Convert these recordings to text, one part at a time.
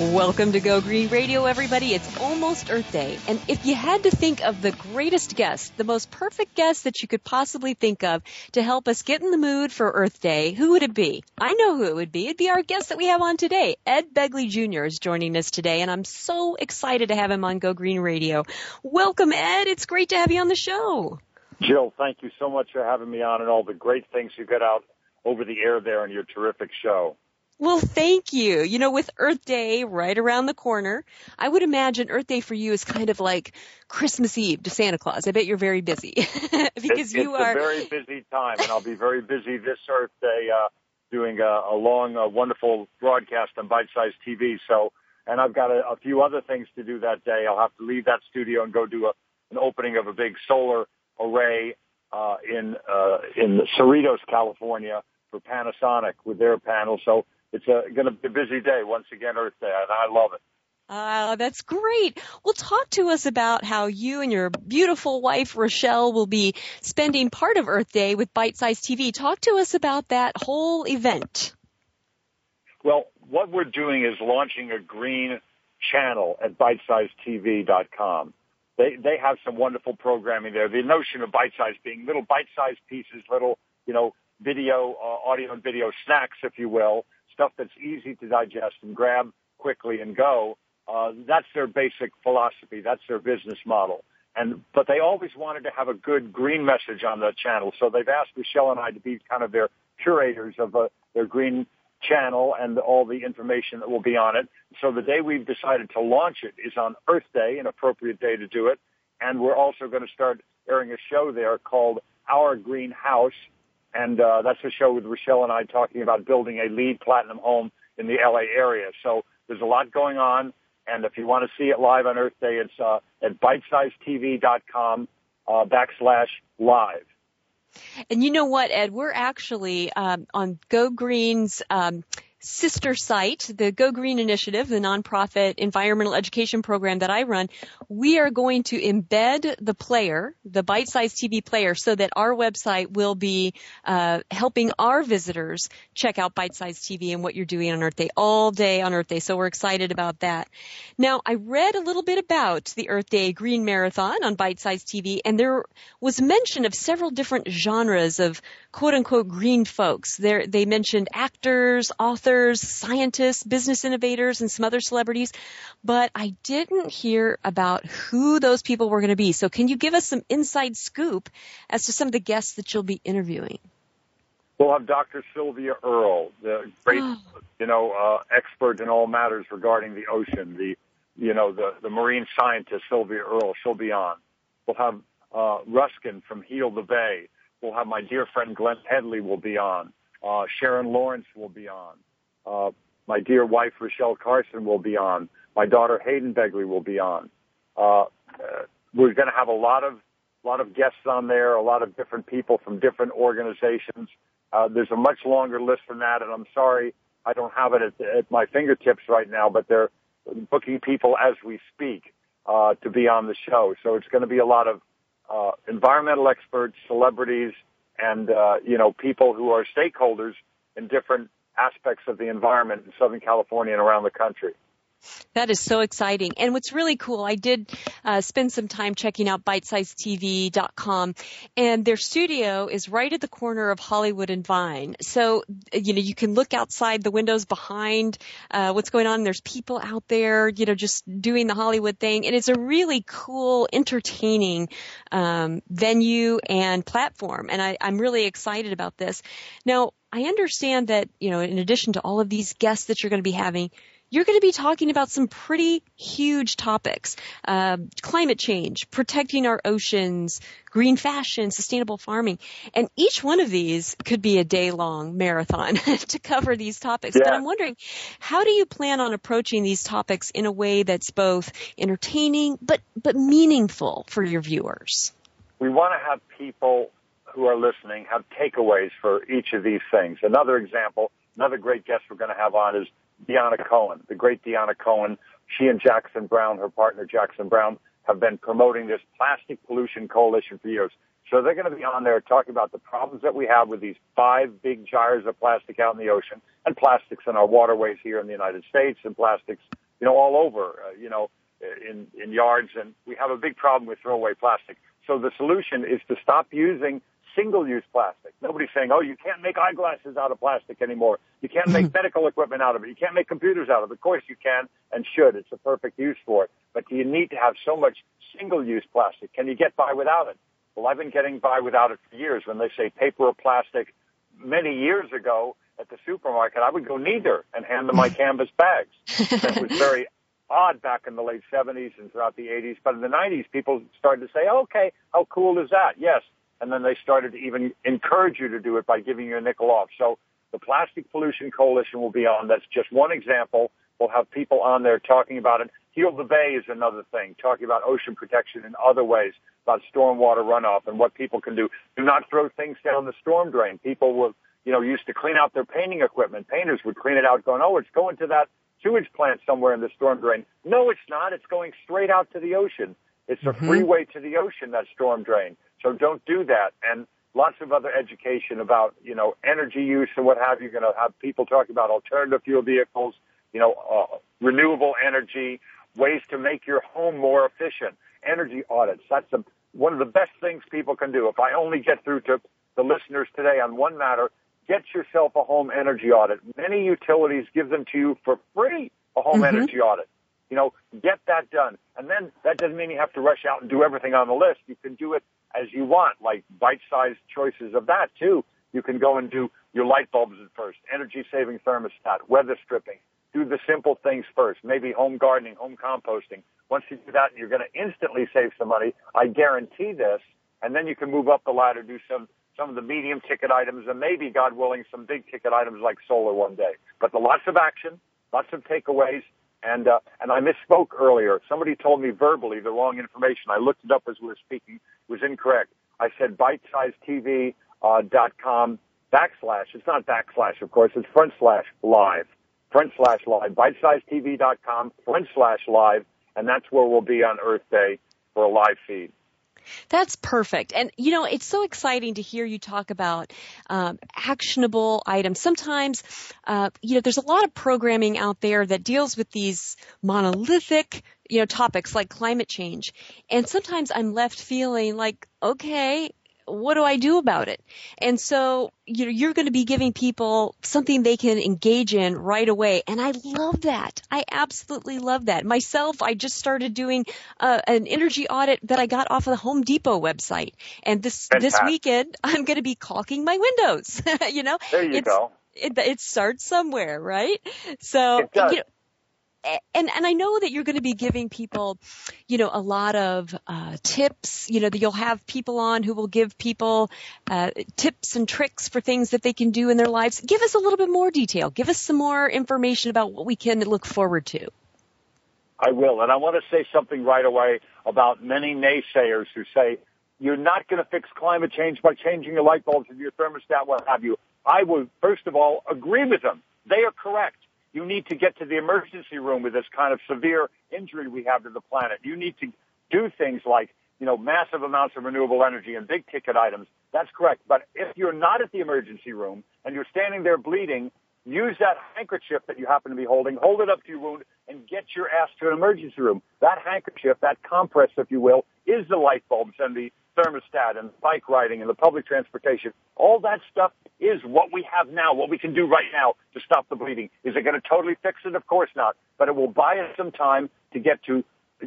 Welcome to Go Green Radio, everybody. It's almost Earth Day. And if you had to think of the greatest guest, the most perfect guest that you could possibly think of to help us get in the mood for Earth Day, who would it be? I know who it would be. It'd be our guest that we have on today. Ed Begley Jr. is joining us today, and I'm so excited to have him on Go Green Radio. Welcome, Ed. It's great to have you on the show. Jill, thank you so much for having me on and all the great things you get out over the air there in your terrific show. Well, thank you. You know, with Earth Day right around the corner, I would imagine Earth Day for you is kind of like Christmas Eve to Santa Claus. I bet you're very busy because it's, you it's are a very busy time, and I'll be very busy this Earth Day uh, doing a, a long, uh, wonderful broadcast on Bite Size TV. So, and I've got a, a few other things to do that day. I'll have to leave that studio and go do a, an opening of a big solar array uh, in uh, in Cerritos, California, for Panasonic with their panel. So it's going to be a busy day once again, Earth Day, and I love it. Oh, that's great. Well, talk to us about how you and your beautiful wife, Rochelle, will be spending part of Earth Day with Bite Size TV. Talk to us about that whole event. Well, what we're doing is launching a green channel at bitesizetv.com. They, they have some wonderful programming there. The notion of bite size being little bite sized pieces, little, you know, video, uh, audio and video snacks, if you will, stuff that's easy to digest and grab quickly and go. Uh, that's their basic philosophy. That's their business model. And, but they always wanted to have a good green message on the channel. So they've asked Michelle and I to be kind of their curators of uh, their green channel and all the information that will be on it. So the day we've decided to launch it is on Earth Day, an appropriate day to do it. And we're also going to start airing a show there called Our Green House. And uh, that's a show with Rochelle and I talking about building a LEED platinum home in the LA area. So there's a lot going on. And if you want to see it live on Earth Day, it's uh, at bitesizetv.com uh, backslash live. And you know what, Ed? We're actually um, on Go Green's um, sister site, the Go Green Initiative, the nonprofit environmental education program that I run, we are going to embed the player, the bite-sized TV player, so that our website will be uh, helping our visitors check out bite-sized TV and what you're doing on Earth Day all day on Earth Day. So we're excited about that. Now, I read a little bit about the Earth Day Green Marathon on bite-sized TV, and there was mention of several different genres of quote unquote green folks. There, they mentioned actors, authors, scientists, business innovators, and some other celebrities, but I didn't hear about who those people were going to be. So can you give us some inside scoop as to some of the guests that you'll be interviewing? We'll have Dr. Sylvia Earle, the great, oh. you know, uh, expert in all matters regarding the ocean, the, you know, the, the marine scientist, Sylvia Earle. She'll be on. We'll have uh, Ruskin from Heal the Bay We'll have my dear friend Glenne Headly will be on. Uh, Sharon Lawrence will be on. Uh, my dear wife Rochelle Carson will be on. My daughter Hayden Begley will be on. Uh, uh we're going to have a lot of lot of guests on there, a lot of different people from different organizations. Uh, there's a much longer list than that, and I'm sorry I don't have it at, at my fingertips right now, but they're booking people as we speak uh, to be on the show. So it's going to be a lot of uh, environmental experts, celebrities, and uh, you know people who are stakeholders in different aspects of the environment in Southern California and around the country. That is so exciting. And what's really cool, I did uh, spend some time checking out bitesizedtv.com and their studio is right at the corner of Hollywood and Vine. So, you know, you can look outside the windows behind uh, what's going on. There's people out there, you know, just doing the Hollywood thing. And it's a really cool, entertaining um, venue and platform. And I, I'm really excited about this. Now, I understand that, you know, in addition to all of these guests that you're going to be having, you're going to be talking about some pretty huge topics. Uh, climate change, protecting our oceans, green fashion, sustainable farming. And each one of these could be a day long marathon to cover these topics. Yeah. But I'm wondering, how do you plan on approaching these topics in a way that's both entertaining but, but meaningful for your viewers? We want to have people who are listening have takeaways for each of these things. Another example, another great guest we're going to have on is Dianna Cohen, the great Dianna Cohen. She and Jackson Browne, her partner Jackson Browne, have been promoting this plastic pollution coalition for years. So they're going to be on there talking about the problems that we have with these five big gyres of plastic out in the ocean and plastics in our waterways here in the United States and plastics, you know, all over, uh, you know, in, in yards. And we have a big problem with throwaway plastic. So the solution is to stop using single-use plastic. Nobody's saying, oh, you can't make eyeglasses out of plastic anymore. You can't make medical equipment out of it. You can't make computers out of it. Of course you can and should. It's a perfect use for it. But do you need to have so much single-use plastic? Can you get by without it? Well, I've been getting by without it for years. When they say paper or plastic, many years ago at the supermarket, I would go neither and hand them my canvas bags. That was very odd back in the late 70s and throughout the 80s. But in the 90s, people started to say, okay, how cool is that? Yes, and then they started to even encourage you to do it by giving you a nickel off. So the Plastic Pollution Coalition will be on. That's just one example. We'll have people on there talking about it. Heal the Bay is another thing, talking about ocean protection in other ways, about stormwater runoff and what people can do. Do not throw things down the storm drain. People will, you know, used to clean out their painting equipment. Painters would clean it out going, oh, it's going to that sewage plant somewhere in the storm drain. No, it's not. It's going straight out to the ocean. It's a Mhm. freeway to the ocean, that storm drain. So don't do that. And lots of other education about, you know, energy use and what have you. You're going to have people talking about alternative fuel vehicles, you know, uh, renewable energy, ways to make your home more efficient, energy audits. That's a, one of the best things people can do. If I only get through to the listeners today on one matter, get yourself a home energy audit. Many utilities give them to you for free, a home Mhm. energy audit. You know, get that done. And then that doesn't mean you have to rush out and do everything on the list. You can do it as you want, like bite-sized choices of that too. You can go and do your light bulbs at first, energy saving thermostat, weather stripping. Do the simple things first, maybe home gardening, home composting. Once you do that, you're going to instantly save some money. I guarantee this. And then you can move up the ladder, do some, some of the medium ticket items and maybe, God willing, some big ticket items like solar one day. But the lots of action, lots of takeaways, and uh, and I misspoke earlier. Somebody told me verbally the wrong information. I looked it up as we were speaking. It was incorrect. I said bitesizedtv.com uh, dot com backslash. It's not backslash, of course. It's front slash live. Front slash live. Bitesizedtv.com front slash live. And that's where we'll be on Earth Day for a live feed. That's perfect. And you know, it's so exciting to hear you talk about um, actionable items. Sometimes, uh, you know, there's a lot of programming out there that deals with these monolithic, you know, topics like climate change. And sometimes I'm left feeling like, okay, what do I do about it? And so, you know, you're going to be giving people something they can engage in right away. And I love that. I absolutely love that. Myself, I just started doing uh, an energy audit that I got off of the Home Depot website. And this, this weekend, I'm going to be caulking my windows. you know, There you it's, go. it, it starts somewhere, right? So, you know, and and I know that you're going to be giving people, you know, a lot of uh, tips. You know, that you'll have people on who will give people uh, tips and tricks for things that they can do in their lives. Give us a little bit more detail. Give us some more information about what we can look forward to. I will. And I want to say something right away about many naysayers who say, you're not going to fix climate change by changing your light bulbs and your thermostat, what have you. I would, first of all, agree with them. They are correct. You need to get to the emergency room with this kind of severe injury we have to the planet. You need to do things like, you know, massive amounts of renewable energy and big ticket items. That's correct. But if you're not at the emergency room and you're standing there bleeding, use that handkerchief that you happen to be holding, hold it up to your wound, and get your ass to an emergency room. That handkerchief, that compress, if you will, is the light bulbs and the thermostat and bike riding and the public transportation. All that stuff is what we have now, what we can do right now to stop the bleeding. Is it going to totally fix it? Of course not. But it will buy us some time to get to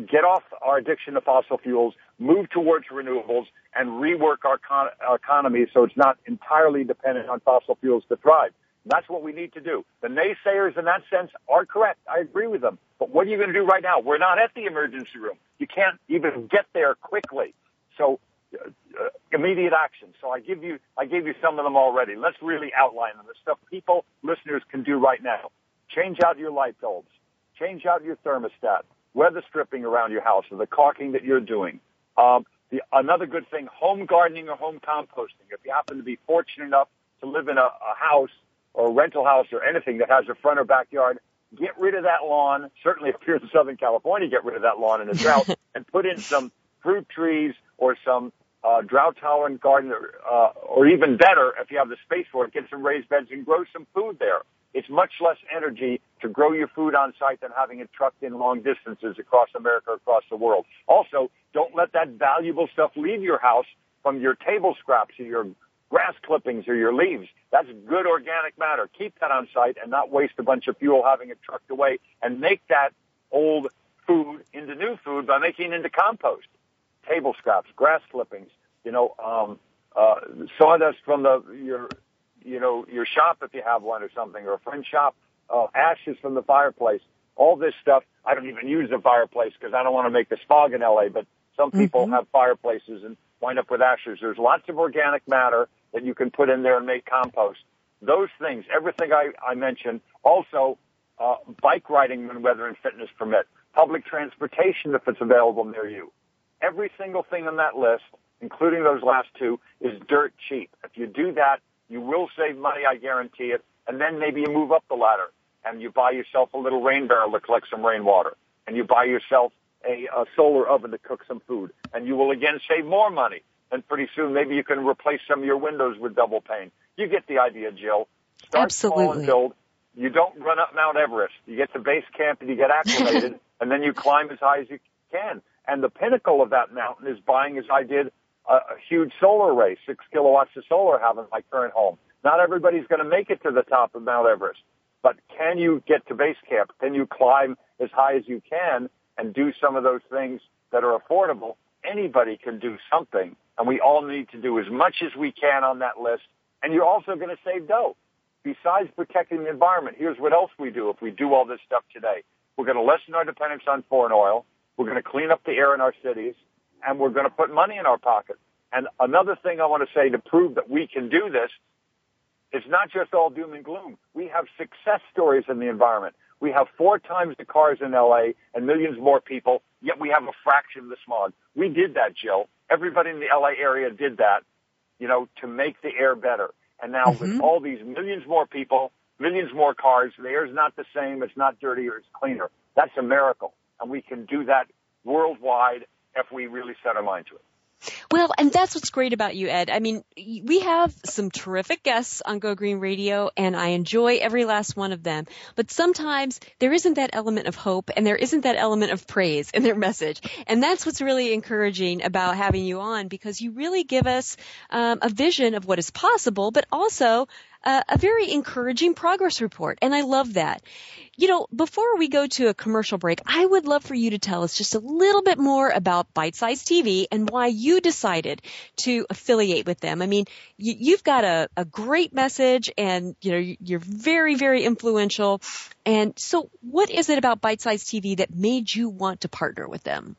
get off our addiction to fossil fuels, move towards renewables, and rework our, con- our economy so it's not entirely dependent on fossil fuels to thrive. That's what we need to do. The naysayers in that sense are correct. I agree with them. But what are you going to do right now? We're not at the emergency room. You can't even get there quickly. So immediate action. So I give you, I gave you some of them already. Let's really outline them. The stuff people, listeners can do right now. Change out your light bulbs. Change out your thermostat. Weather stripping around your house or the caulking that you're doing. Um, the, another good thing, home gardening or home composting. If you happen to be fortunate enough to live in a, a house or a rental house or anything that has a front or backyard, get rid of that lawn. Certainly if you're in Southern California, get rid of that lawn in a drought and put in some fruit trees or some uh, drought tolerant garden, uh, or even better, if you have the space for it, get some raised beds and grow some food there. It's much less energy to grow your food on site than having it trucked in long distances across America, across the world. Also, don't let that valuable stuff leave your house from your table scraps or your grass clippings or your leaves. That's good organic matter. Keep that on site and not waste a bunch of fuel having it trucked away and make that old food into new food by making it into compost table scraps, grass clippings, you know, um, uh, sawdust from the your you know your shop if you have one or something, or a friend's shop, uh, ashes from the fireplace. All this stuff. I don't even use a fireplace because I don't want to make the smog in LA. But some people mm-hmm. have fireplaces and wind up with ashes. There's lots of organic matter that you can put in there and make compost. Those things, everything I, I mentioned. Also, uh, bike riding when weather and fitness permit. Public transportation if it's available near you. Every single thing on that list, including those last two, is dirt cheap. If you do that, you will save money, I guarantee it. And then maybe you move up the ladder and you buy yourself a little rain barrel to collect some rainwater and you buy yourself a, a solar oven to cook some food and you will again save more money. And pretty soon maybe you can replace some of your windows with double pane. You get the idea, Jill. Start Absolutely. small and build. You don't run up Mount Everest. You get to base camp and you get acclimated and then you climb as high as you can. And the pinnacle of that mountain is buying, as I did, a, a huge solar array, six kilowatts of solar have in my current home. Not everybody's going to make it to the top of Mount Everest, but can you get to base camp? Can you climb as high as you can and do some of those things that are affordable? Anybody can do something, and we all need to do as much as we can on that list. And you're also going to save dough. Besides protecting the environment, here's what else we do if we do all this stuff today. We're going to lessen our dependence on foreign oil. We're going to clean up the air in our cities and we're going to put money in our pocket. And another thing I want to say to prove that we can do this, it's not just all doom and gloom. We have success stories in the environment. We have four times the cars in LA and millions more people, yet we have a fraction of the smog. We did that, Jill. Everybody in the LA area did that, you know, to make the air better. And now mm-hmm. with all these millions more people, millions more cars, the air is not the same. It's not dirtier. It's cleaner. That's a miracle and we can do that worldwide if we really set our mind to it. Well, and that's what's great about you, Ed. I mean, we have some terrific guests on Go Green Radio, and I enjoy every last one of them. But sometimes there isn't that element of hope, and there isn't that element of praise in their message. And that's what's really encouraging about having you on, because you really give us um, a vision of what is possible, but also uh, a very encouraging progress report. And I love that. You know, before we go to a commercial break, I would love for you to tell us just a little bit more about Bite Size TV and why you decided to affiliate with them. I mean, you, have got a, a great message and, you know, you're very, very influential. And so what is it about Bite Size TV that made you want to partner with them?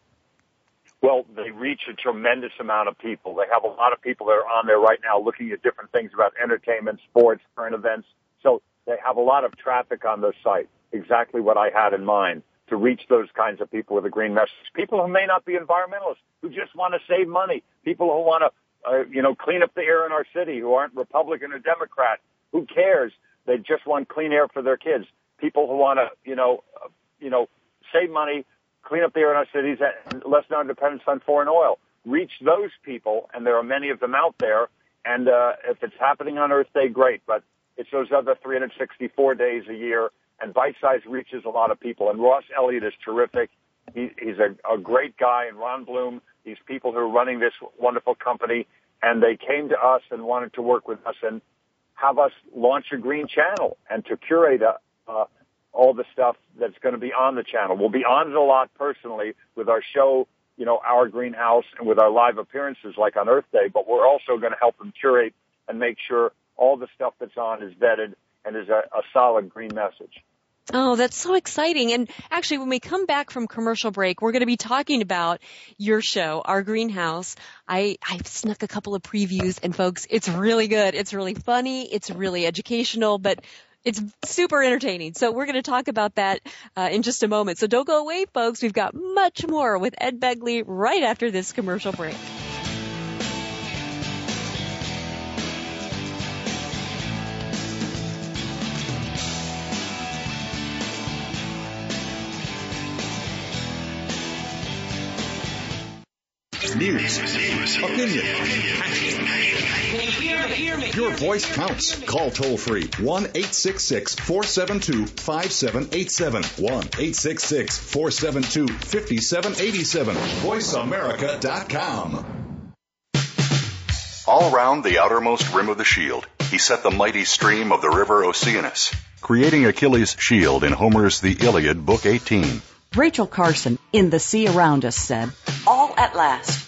Well, they reach a tremendous amount of people. They have a lot of people that are on there right now looking at different things about entertainment, sports, current events. So they have a lot of traffic on their site exactly what I had in mind to reach those kinds of people with a green message. People who may not be environmentalists, who just want to save money. People who want to, uh, you know, clean up the air in our city, who aren't Republican or Democrat. Who cares? They just want clean air for their kids. People who want to, you know, uh, you know, save money, clean up the air in our cities, and lessen our dependence on foreign oil. Reach those people, and there are many of them out there. And uh, if it's happening on Earth Day, great. But it's those other 364 days a year and Bite Size reaches a lot of people. And Ross Elliott is terrific. He, he's a, a great guy, and Ron Bloom. These people who are running this wonderful company, and they came to us and wanted to work with us and have us launch a green channel and to curate a, uh, all the stuff that's going to be on the channel. We'll be on it a lot personally with our show, you know, Our Greenhouse and with our live appearances like on Earth Day, but we're also going to help them curate and make sure all the stuff that's on is vetted and is a, a solid green message. Oh, that's so exciting. And actually, when we come back from commercial break, we're going to be talking about your show, Our Greenhouse. I, I've snuck a couple of previews and folks, it's really good. It's really funny. It's really educational, but it's super entertaining. So we're going to talk about that uh, in just a moment. So don't go away, folks. We've got much more with Ed Begley right after this commercial break. News, opinion, your voice counts. Call toll free 1 866 472 5787. 1 866 472 5787. VoiceAmerica.com. All round the outermost rim of the shield, he set the mighty stream of the river Oceanus, creating Achilles' shield in Homer's The Iliad, Book 18. Rachel Carson in The Sea Around Us said, All at last,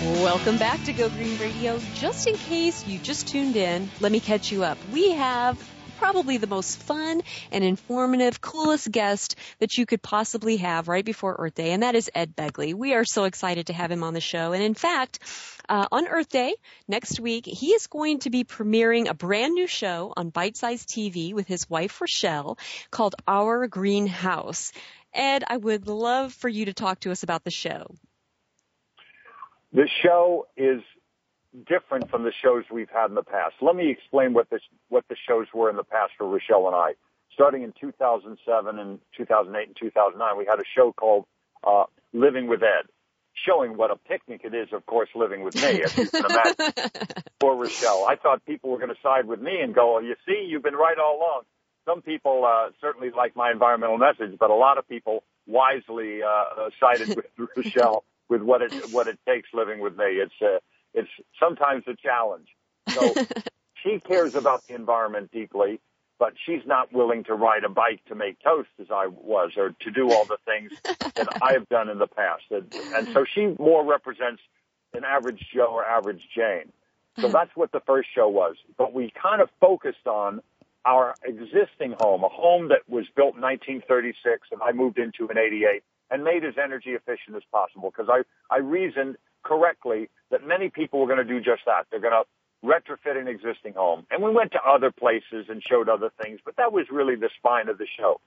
Welcome back to Go Green Radio. Just in case you just tuned in, let me catch you up. We have probably the most fun and informative, coolest guest that you could possibly have right before Earth Day, and that is Ed Begley. We are so excited to have him on the show. And in fact, uh, on Earth Day next week, he is going to be premiering a brand new show on Bite Size TV with his wife Rochelle called Our Greenhouse. Ed, I would love for you to talk to us about the show. The show is different from the shows we've had in the past. Let me explain what this what the shows were in the past for Rochelle and I. Starting in 2007 and 2008 and 2009, we had a show called uh, Living with Ed, showing what a picnic it is, of course, living with me, as you can imagine. for Rochelle, I thought people were going to side with me and go, well, "You see, you've been right all along." Some people uh, certainly like my environmental message, but a lot of people wisely uh, sided with Rochelle with what it what it takes living with me. It's uh, it's sometimes a challenge. So she cares about the environment deeply, but she's not willing to ride a bike to make toast as I was, or to do all the things that I have done in the past. And, and so she more represents an average Joe or average Jane. So that's what the first show was. But we kind of focused on our existing home, a home that was built in 1936 and I moved into in 88 and made as energy efficient as possible because I, I reasoned correctly that many people were going to do just that. They're going to retrofit an existing home. And we went to other places and showed other things, but that was really the spine of the show.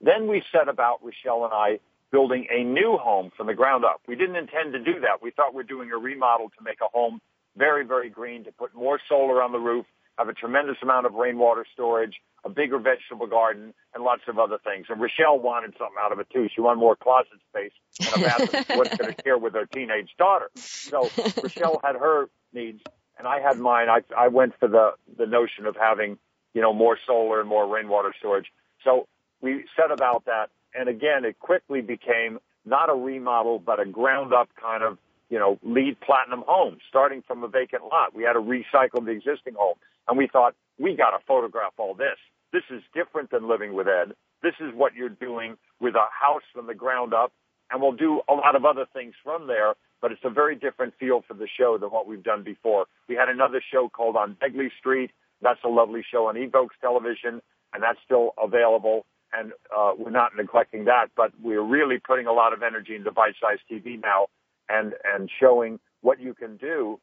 Then we set about, Rochelle and I, building a new home from the ground up. We didn't intend to do that. We thought we we're doing a remodel to make a home very, very green, to put more solar on the roof, have a tremendous amount of rainwater storage, a bigger vegetable garden, and lots of other things. And Rochelle wanted something out of it too. She wanted more closet space and a bathroom she wasn't going to share with her teenage daughter. So Rochelle had her needs, and I had mine. I, I went for the the notion of having you know more solar and more rainwater storage. So we set about that, and again, it quickly became not a remodel, but a ground up kind of you know, LEED platinum home starting from a vacant lot. We had to recycle the existing home. And we thought, we got to photograph all this. This is different than living with Ed. This is what you're doing with a house from the ground up. And we'll do a lot of other things from there, but it's a very different feel for the show than what we've done before. We had another show called On Begley Street. That's a lovely show on Evokes television, and that's still available. And uh, we're not neglecting that, but we're really putting a lot of energy into bite-sized TV now and and showing what you can do,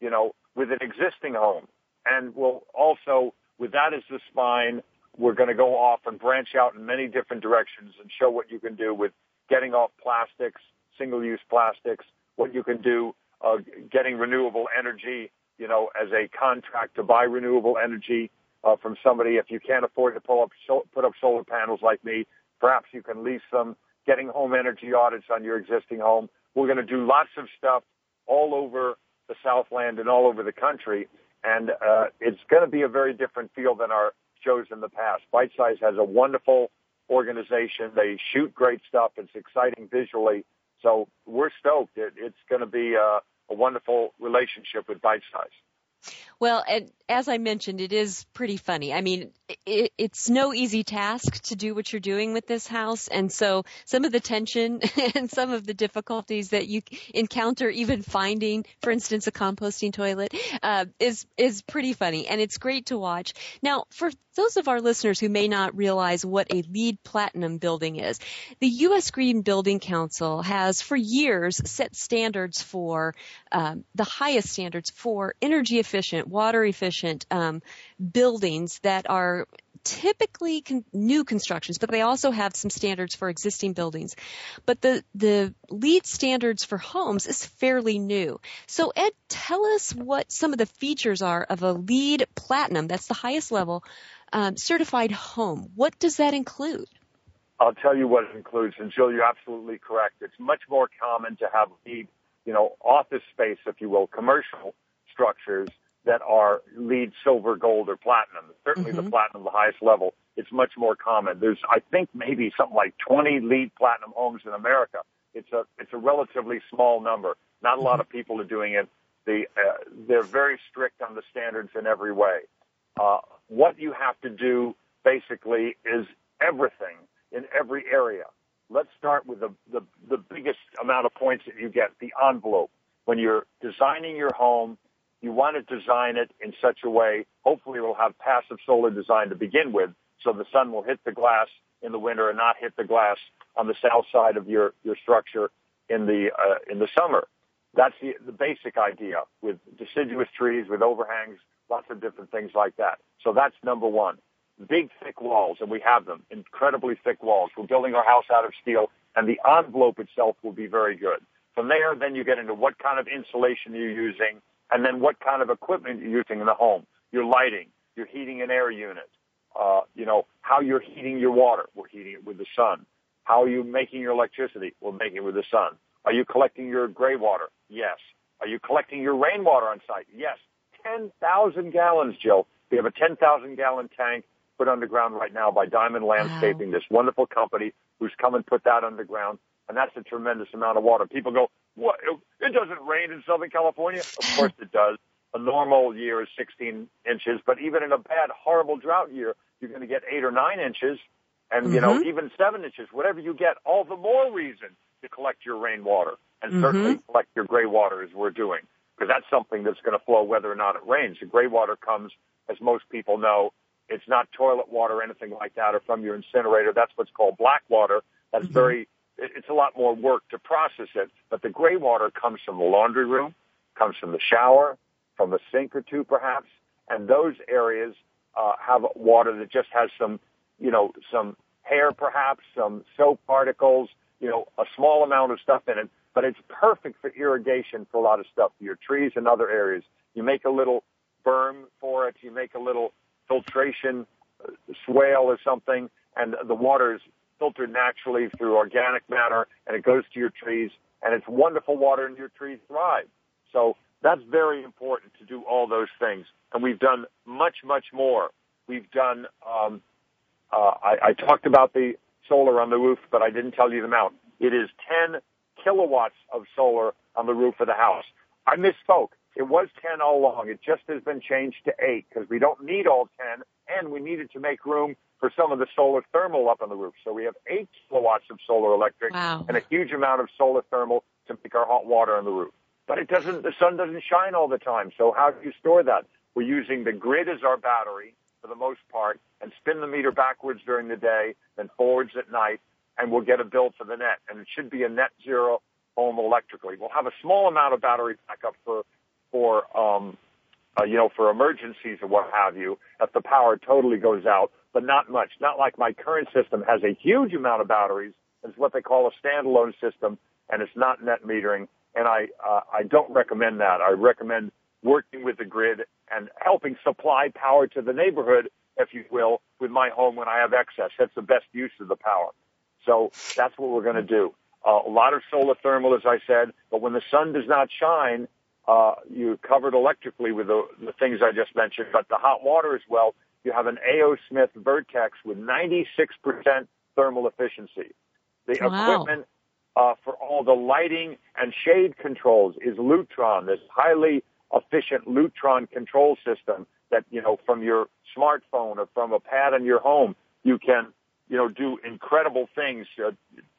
you know, with an existing home. And we'll also, with that as the spine, we're going to go off and branch out in many different directions and show what you can do with getting off plastics, single-use plastics, what you can do, uh, getting renewable energy, you know, as a contract to buy renewable energy uh, from somebody. If you can't afford to pull up, put up solar panels like me, perhaps you can lease them. Getting home energy audits on your existing home. We're going to do lots of stuff all over the Southland and all over the country. And uh, it's going to be a very different feel than our shows in the past. Bite Size has a wonderful organization. They shoot great stuff. It's exciting visually. So we're stoked. It, it's going to be a, a wonderful relationship with Bite Size. Well, as I mentioned, it is pretty funny. I mean, it, it's no easy task to do what you're doing with this house, and so some of the tension and some of the difficulties that you encounter, even finding, for instance, a composting toilet, uh, is is pretty funny, and it's great to watch. Now, for those of our listeners who may not realize what a LEED platinum building is, the U.S. Green Building Council has for years set standards for um, the highest standards for energy efficient, water efficient um, buildings that are typically con- new constructions, but they also have some standards for existing buildings. But the the LEED standards for homes is fairly new. So Ed, tell us what some of the features are of a LEED Platinum. That's the highest level um, certified home. What does that include? I'll tell you what it includes, and Jill, you're absolutely correct. It's much more common to have LEED, you know, office space, if you will, commercial structures that are LEED silver, gold, or platinum. Certainly mm-hmm. the platinum, the highest level. It's much more common. There's, I think, maybe something like 20 LEED platinum homes in America. It's a, it's a relatively small number. Not a lot mm-hmm. of people are doing it. The, uh, they're very strict on the standards in every way. Uh, what you have to do basically is everything in every area. Let's start with the, the, the biggest amount of points that you get, the envelope. When you're designing your home, you want to design it in such a way, hopefully it will have passive solar design to begin with, so the sun will hit the glass in the winter and not hit the glass on the south side of your, your structure in the, uh, in the summer. That's the, the basic idea with deciduous trees, with overhangs, lots of different things like that. So that's number one. Big thick walls, and we have them, incredibly thick walls. We're building our house out of steel, and the envelope itself will be very good. From there, then you get into what kind of insulation you're using, and then what kind of equipment are you're using in the home, your lighting, your heating and air unit, uh, you know, how you're heating your water. We're heating it with the sun. How are you making your electricity? We're making it with the sun. Are you collecting your gray water? Yes. Are you collecting your rainwater on site? Yes. 10,000 gallons, Jill. We have a 10,000 gallon tank put underground right now by Diamond Landscaping, wow. this wonderful company who's come and put that underground. And that's a tremendous amount of water. People go, what? It doesn't rain in Southern California. Of course it does. A normal year is 16 inches, but even in a bad, horrible drought year, you're going to get eight or nine inches, and mm-hmm. you know mm-hmm. even seven inches. Whatever you get, all the more reason to collect your rainwater and mm-hmm. certainly collect your gray water as we're doing, because that's something that's going to flow whether or not it rains. The gray water comes, as most people know, it's not toilet water or anything like that, or from your incinerator. That's what's called black water. That's mm-hmm. very it's a lot more work to process it. But the gray water comes from the laundry room, comes from the shower, from a sink or two perhaps, and those areas uh, have water that just has some, you know, some hair perhaps, some soap particles, you know, a small amount of stuff in it, but it's perfect for irrigation for a lot of stuff, your trees and other areas. You make a little berm for it, you make a little filtration uh, swale or something, and the water is filtered naturally through organic matter, and it goes to your trees, and it's wonderful water, and your trees thrive. So that's very important to do all those things, and we've done much, much more. We've done. Um, uh, I, I talked about the solar on the roof, but I didn't tell you the amount. It is 10 kilowatts of solar on the roof of the house. I misspoke. It was 10 all along. It just has been changed to 8 because we don't need all 10 and we needed to make room for some of the solar thermal up on the roof. So we have 8 kilowatts of solar electric wow. and a huge amount of solar thermal to make our hot water on the roof. But it doesn't, the sun doesn't shine all the time. So how do you store that? We're using the grid as our battery for the most part and spin the meter backwards during the day, then forwards at night, and we'll get a bill for the net. And it should be a net zero home electrically. We'll have a small amount of battery backup for, for, um, uh, you know, for emergencies or what have you, if the power totally goes out, but not much. Not like my current system has a huge amount of batteries. It's what they call a standalone system, and it's not net metering. And I, uh, I don't recommend that. I recommend working with the grid and helping supply power to the neighborhood, if you will, with my home when I have excess. That's the best use of the power. So that's what we're going to do. Uh, a lot of solar thermal, as I said, but when the sun does not shine, uh, you're covered electrically with the, the things I just mentioned, but the hot water as well. You have an A.O. Smith Vertex with 96% thermal efficiency. The wow. equipment uh, for all the lighting and shade controls is Lutron, this highly efficient Lutron control system that, you know, from your smartphone or from a pad in your home, you can, you know, do incredible things, uh,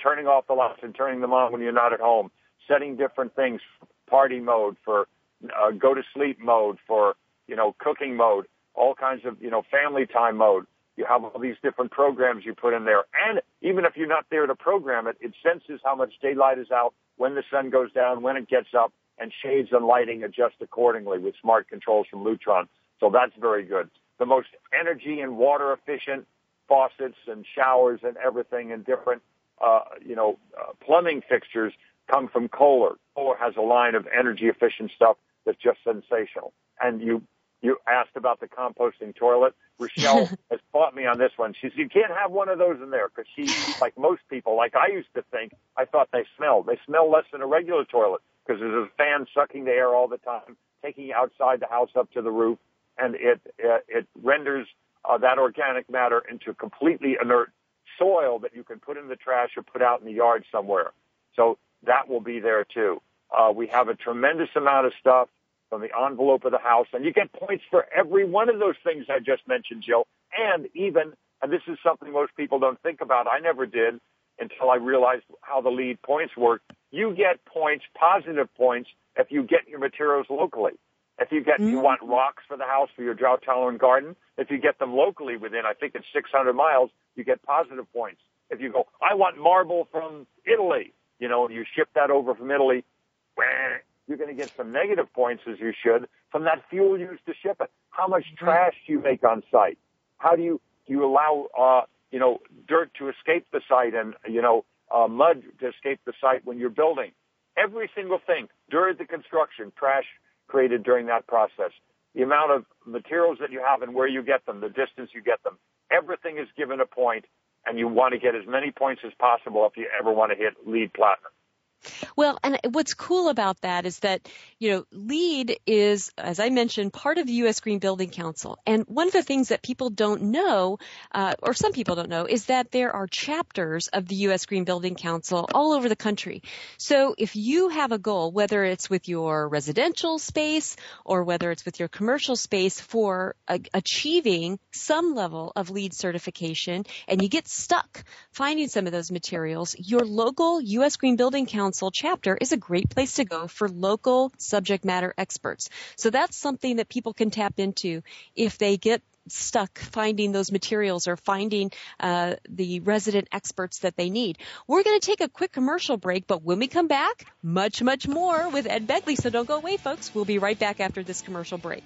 turning off the lights and turning them on when you're not at home, setting different things, party mode for uh, go to sleep mode for, you know, cooking mode, all kinds of, you know, family time mode. You have all these different programs you put in there. And even if you're not there to program it, it senses how much daylight is out, when the sun goes down, when it gets up, and shades and lighting adjust accordingly with smart controls from Lutron. So that's very good. The most energy and water efficient faucets and showers and everything and different, uh, you know, uh, plumbing fixtures come from Kohler. Kohler has a line of energy efficient stuff that's just sensational. And you, you asked about the composting toilet. Rochelle has fought me on this one. She says, you can't have one of those in there because she, like most people, like I used to think, I thought they smelled. They smell less than a regular toilet because there's a fan sucking the air all the time, taking outside the house up to the roof, and it it, it renders uh, that organic matter into completely inert soil that you can put in the trash or put out in the yard somewhere. So that will be there too. Uh, we have a tremendous amount of stuff from the envelope of the house, and you get points for every one of those things I just mentioned, Jill. And even, and this is something most people don't think about, I never did until I realized how the LEED points work you get points, positive points, if you get your materials locally. If you get, mm-hmm. you want rocks for the house for your drought tolerant garden. If you get them locally within, I think it's 600 miles, you get positive points. If you go, I want marble from Italy, you know, and you ship that over from Italy, you're going to get some negative points as you should from that fuel used to ship it. How much mm-hmm. trash do you make on site? How do you, do you allow, uh, you know, dirt to escape the site and, you know, uh, mud to escape the site when you're building. Every single thing during the construction, trash created during that process, the amount of materials that you have and where you get them, the distance you get them, everything is given a point, and you want to get as many points as possible if you ever want to hit LEED platinum. Well, and what's cool about that is that, you know, LEED is, as I mentioned, part of the U.S. Green Building Council. And one of the things that people don't know, uh, or some people don't know, is that there are chapters of the U.S. Green Building Council all over the country. So if you have a goal, whether it's with your residential space or whether it's with your commercial space for achieving some level of LEED certification and you get stuck finding some of those materials, your local U.S. Green Building Council Council chapter is a great place to go for local subject matter experts. So that's something that people can tap into if they get stuck finding those materials or finding uh, the resident experts that they need. We're going to take a quick commercial break, but when we come back, much, much more with Ed Begley. So don't go away, folks. We'll be right back after this commercial break.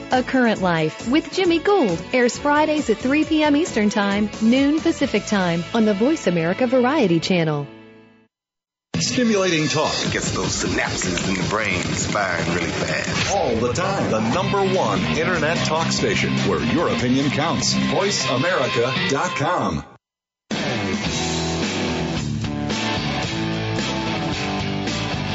A Current Life with Jimmy Gould airs Fridays at 3 p.m. Eastern Time, noon Pacific Time on the Voice America Variety Channel. Stimulating talk. It gets those synapses in the brain firing really fast. All the time. The number one internet talk station where your opinion counts. VoiceAmerica.com.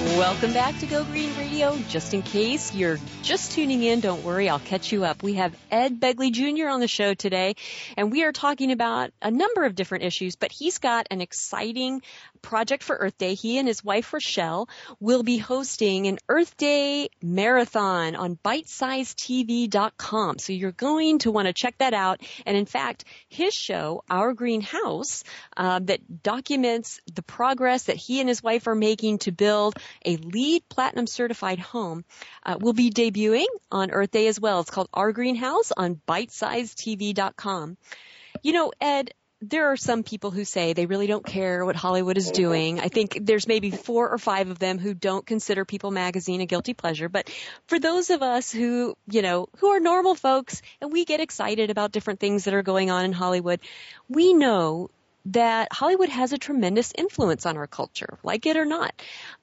Welcome back to Go Green Radio. Just in case you're just tuning in, don't worry, I'll catch you up. We have Ed Begley Jr. on the show today, and we are talking about a number of different issues, but he's got an exciting project for Earth Day. He and his wife Rochelle will be hosting an Earth Day marathon on bitesizedtv.com. So you're going to want to check that out. And in fact, his show, Our Greenhouse, uh, that documents the progress that he and his wife are making to build a LEED platinum certified home, uh, will be debuting on Earth Day as well. It's called Our Greenhouse on bitesizedtv.com. You know, Ed, there are some people who say they really don't care what Hollywood is mm-hmm. doing. I think there's maybe four or five of them who don't consider People magazine a guilty pleasure. But for those of us who, you know, who are normal folks and we get excited about different things that are going on in Hollywood, we know that Hollywood has a tremendous influence on our culture, like it or not.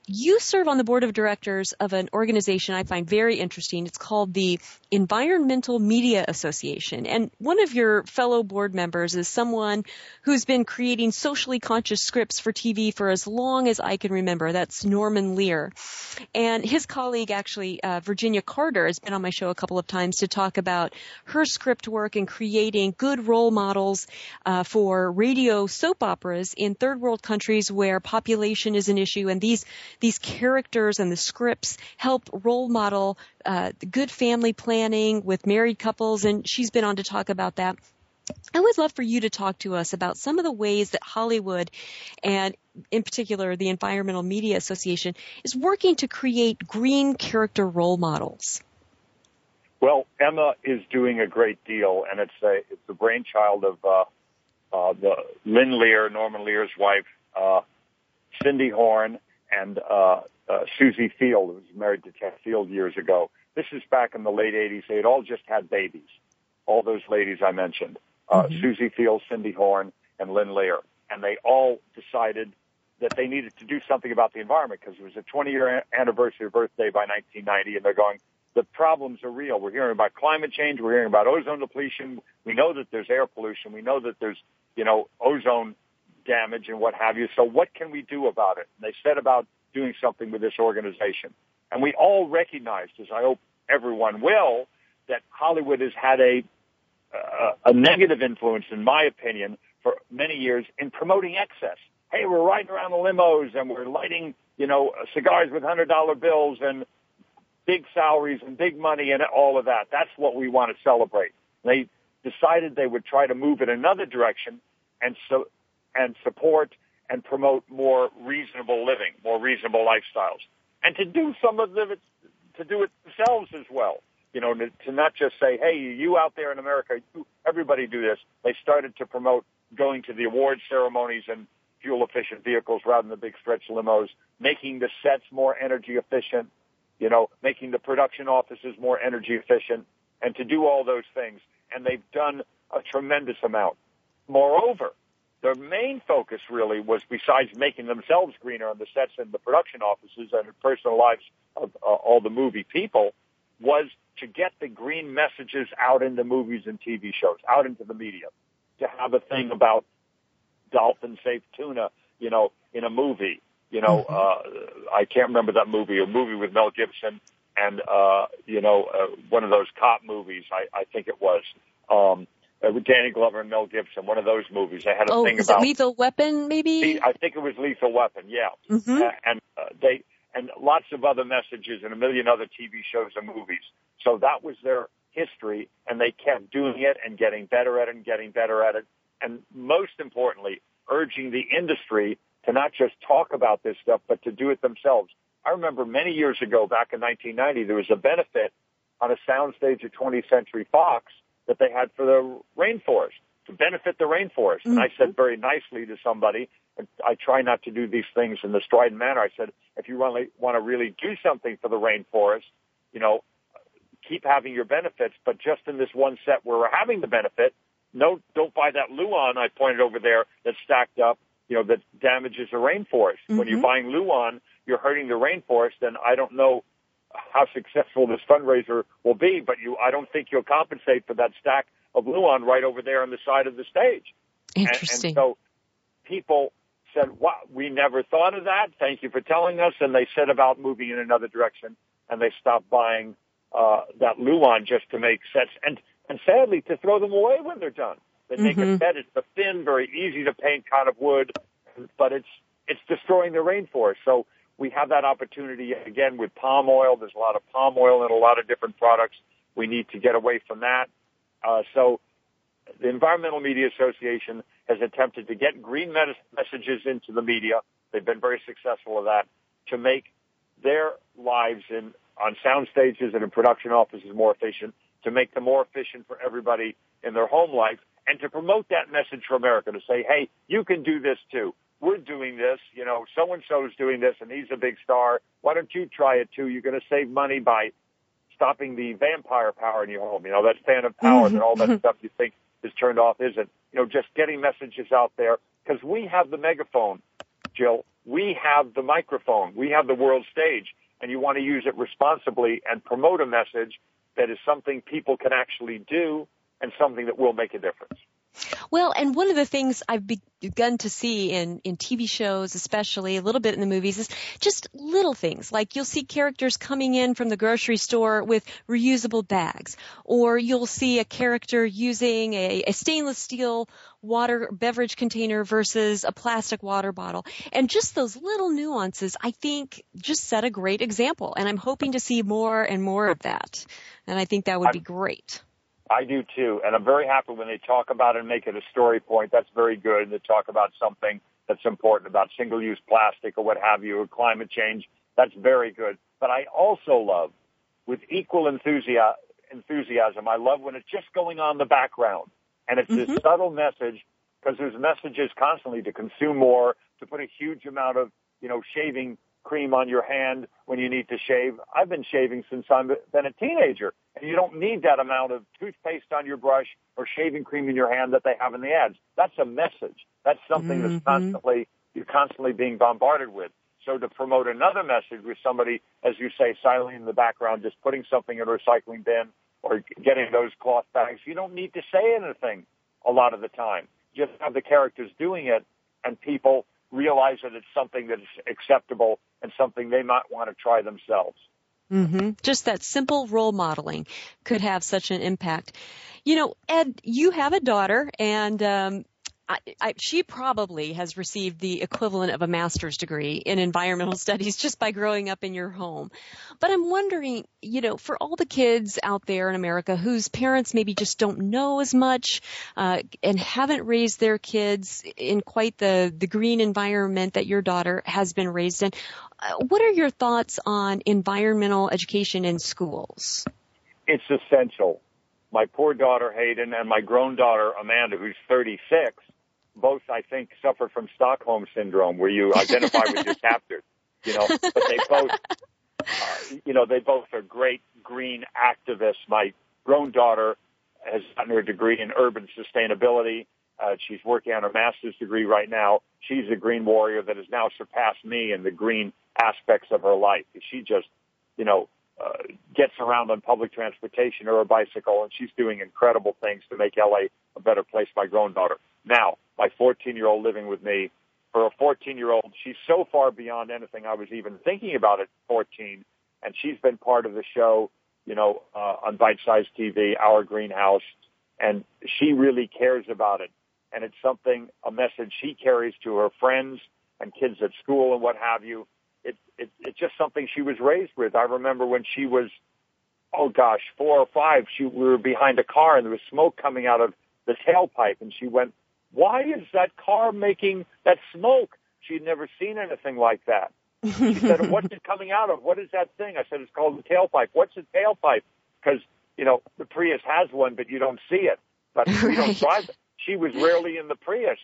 You serve on the board of directors of an organization I find very interesting. It's called the Environmental Media Association. And one of your fellow board members is someone who's been creating socially conscious scripts for TV for as long as I can remember. That's Norman Lear. And his colleague, actually, uh, Virginia Carter, has been on my show a couple of times to talk about her script work and creating good role models uh, for radio soap operas in third world countries where population is an issue and these these characters and the scripts help role model uh, good family planning with married couples, and she's been on to talk about that. I would love for you to talk to us about some of the ways that Hollywood and in particular the Environmental Media Association is working to create green character role models. Well, Emma is doing a great deal, and it's a it's the brainchild of uh, uh, the Lyn Lear, Norman Lear's wife, uh, Cindy Horn, and uh, uh, Susie Field, who was married to Ted Field years ago. This is back in the late 80s. They had all just had babies. All those ladies I mentioned. Uh, mm-hmm. Susie Field, Cindy Horn, and Lyn Lear. And they all decided that they needed to do something about the environment because it was a 20 year anniversary of Earth Day by 1990 and they're going, the problems are real. We're hearing about climate change. We're hearing about ozone depletion. We know that there's air pollution. We know that there's, you know, ozone damage and what have you. So what can we do about it? And they set about doing something with this organization. And we all recognized, as I hope everyone will, that Hollywood has had a uh, a negative influence, in my opinion, for many years in promoting excess. Hey, we're riding around the limos and we're lighting, you know, cigars with hundred dollar bills and big salaries and big money and all of that. That's what we want to celebrate. They decided they would try to move in another direction and so and support and promote more reasonable living, more reasonable lifestyles, and to do some of the to do it themselves as well. You know, to, to not just say, "Hey, you out there in America, you, everybody do this." They started to promote going to the award ceremonies and fuel efficient vehicles rather than the big stretch limos, making the sets more energy efficient, you know, making the production offices more energy efficient, and to do all those things. And they've done a tremendous amount. Moreover, their main focus really was besides making themselves greener on the sets and the production offices and the personal lives of uh, all the movie people was to get the green messages out in the movies and TV shows, out into the media, to have a thing about dolphin safe tuna, you know, in a movie. You know, mm-hmm. uh, I can't remember that movie, a movie with Mel Gibson and, uh, you know, uh, one of those cop movies, I, I think it was. Um, uh, with Danny Glover and Mel Gibson, one of those movies. They had a oh, thing about it Lethal Weapon, maybe. I think it was Lethal Weapon. Yeah, mm-hmm. uh, and uh, they and lots of other messages and a million other TV shows and movies. So that was their history, and they kept doing it and getting better at it and getting better at it. And most importantly, urging the industry to not just talk about this stuff, but to do it themselves. I remember many years ago, back in 1990, there was a benefit on a soundstage at 20th Century Fox that they had for the rainforest to benefit the rainforest. Mm-hmm. And I said very nicely to somebody, I try not to do these things in the strident manner. I said, if you really want to really do something for the rainforest, you know, keep having your benefits, but just in this one set where we're having the benefit, no, don't buy that Luan I pointed over there that's stacked up, you know, that damages the rainforest. Mm-hmm. When you're mm-hmm. buying Luan, you're hurting the rainforest, and I don't know how successful this fundraiser will be, but you, I don't think you'll compensate for that stack of Luan right over there on the side of the stage. Interesting. And, and so people said, wow, we never thought of that. Thank you for telling us. And they set about moving in another direction and they stopped buying, uh, that Luan just to make sets and, and sadly to throw them away when they're done. They make mm-hmm. a set. It's a thin, very easy to paint kind of wood, but it's, it's destroying the rainforest. So we have that opportunity again with palm oil. There's a lot of palm oil in a lot of different products. We need to get away from that. Uh, so the Environmental Media Association has attempted to get green messages into the media. They've been very successful at that to make their lives in on sound stages and in production offices more efficient, to make them more efficient for everybody in their home life, and to promote that message for America to say, hey, you can do this too we're doing this, you know, so and so is doing this and he's a big star. Why don't you try it too? You're going to save money by stopping the vampire power in your home. You know, that phantom power and all that mm-hmm. stuff you think is turned off isn't. You know, just getting messages out there because we have the megaphone, Jill. We have the microphone. We have the world stage and you want to use it responsibly and promote a message that is something people can actually do and something that will make a difference. Well, and one of the things I've begun to see in, in TV shows, especially a little bit in the movies, is just little things. Like you'll see characters coming in from the grocery store with reusable bags, or you'll see a character using a, a stainless steel water beverage container versus a plastic water bottle. And just those little nuances, I think, just set a great example. And I'm hoping to see more and more of that. And I think that would be great. I do too, and I'm very happy when they talk about it and make it a story point. That's very good. And they talk about something that's important about single-use plastic or what have you, or climate change. That's very good. But I also love, with equal enthusiasm, enthusiasm I love when it's just going on the background, and it's mm-hmm. this subtle message because there's messages constantly to consume more, to put a huge amount of you know shaving cream on your hand when you need to shave. I've been shaving since I've been a teenager, and you don't need that amount of toothpaste on your brush or shaving cream in your hand that they have in the ads. That's a message. That's something mm-hmm. that's constantly you're constantly being bombarded with. So to promote another message with somebody, as you say, silently in the background, just putting something in a recycling bin or getting those cloth bags, you don't need to say anything a lot of the time. Just have the characters doing it and people realize that it's something that's acceptable and something they might want to try themselves. Mm-hmm. Just that simple role modeling could have such an impact. You know, Ed, you have a daughter, and um, I, I, she probably has received the equivalent of a master's degree in environmental studies just by growing up in your home. But I'm wondering, you know, for all the kids out there in America whose parents maybe just don't know as much uh, and haven't raised their kids in quite the the green environment that your daughter has been raised in, uh, what are your thoughts on environmental education in schools? It's essential. My poor daughter Hayden and my grown daughter Amanda, who's 36, both I think suffer from Stockholm syndrome, where you identify with your captors. You know, but they both, uh, you know, they both are great green activists. My grown daughter has gotten her degree in urban sustainability. Uh, she's working on her master's degree right now. She's a green warrior that has now surpassed me in the green aspects of her life. She just, you know, uh, gets around on public transportation or a bicycle, and she's doing incredible things to make LA a better place. My grown daughter. Now, my 14 year old living with me. For a 14 year old, she's so far beyond anything I was even thinking about at 14, and she's been part of the show, you know, uh, on Bite Size TV, Our Greenhouse, and she really cares about it. And it's something, a message she carries to her friends and kids at school and what have you it, it, it's just something she was raised with. I remember when she was, oh gosh, four or five, she, we were behind a car and there was smoke coming out of the tailpipe and she went, why is that car making that smoke? She'd never seen anything like that. She said, what's it coming out of? What is that thing? I said, it's called the tailpipe. What's a tailpipe? Because, you know, the Prius has one, but you don't see it. But don't drive it. She was rarely in the Prius.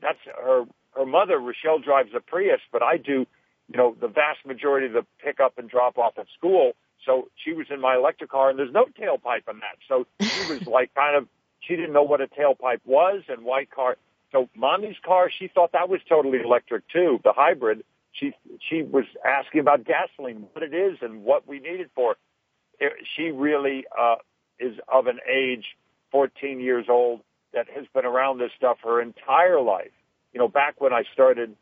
That's her, her mother, Rochelle, drives a Prius, but I do you know, the vast majority of the pickup and drop off at school. So she was in my electric car and there's no tailpipe in that. So she was like kind of, she didn't know what a tailpipe was and white car. So mommy's car, she thought that was totally electric too, the hybrid. She, she was asking about gasoline, what it is and what we need it for. It, she really, uh, is of an age, 14 years old, that has been around this stuff her entire life. You know, back when I started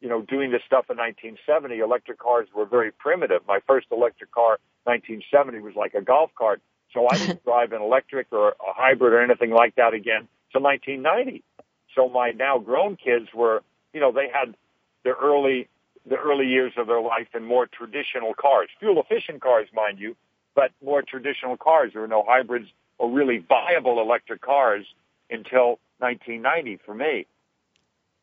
you know, doing this stuff in 1970, electric cars were very primitive. My first electric car, 1970, was like a golf cart. So I didn't drive an electric or a hybrid or anything like that again till 1990. So my now grown kids were, you know, they had their early, the early years of their life in more traditional cars, fuel efficient cars, mind you, but more traditional cars. There were no hybrids or really viable electric cars until 1990 for me.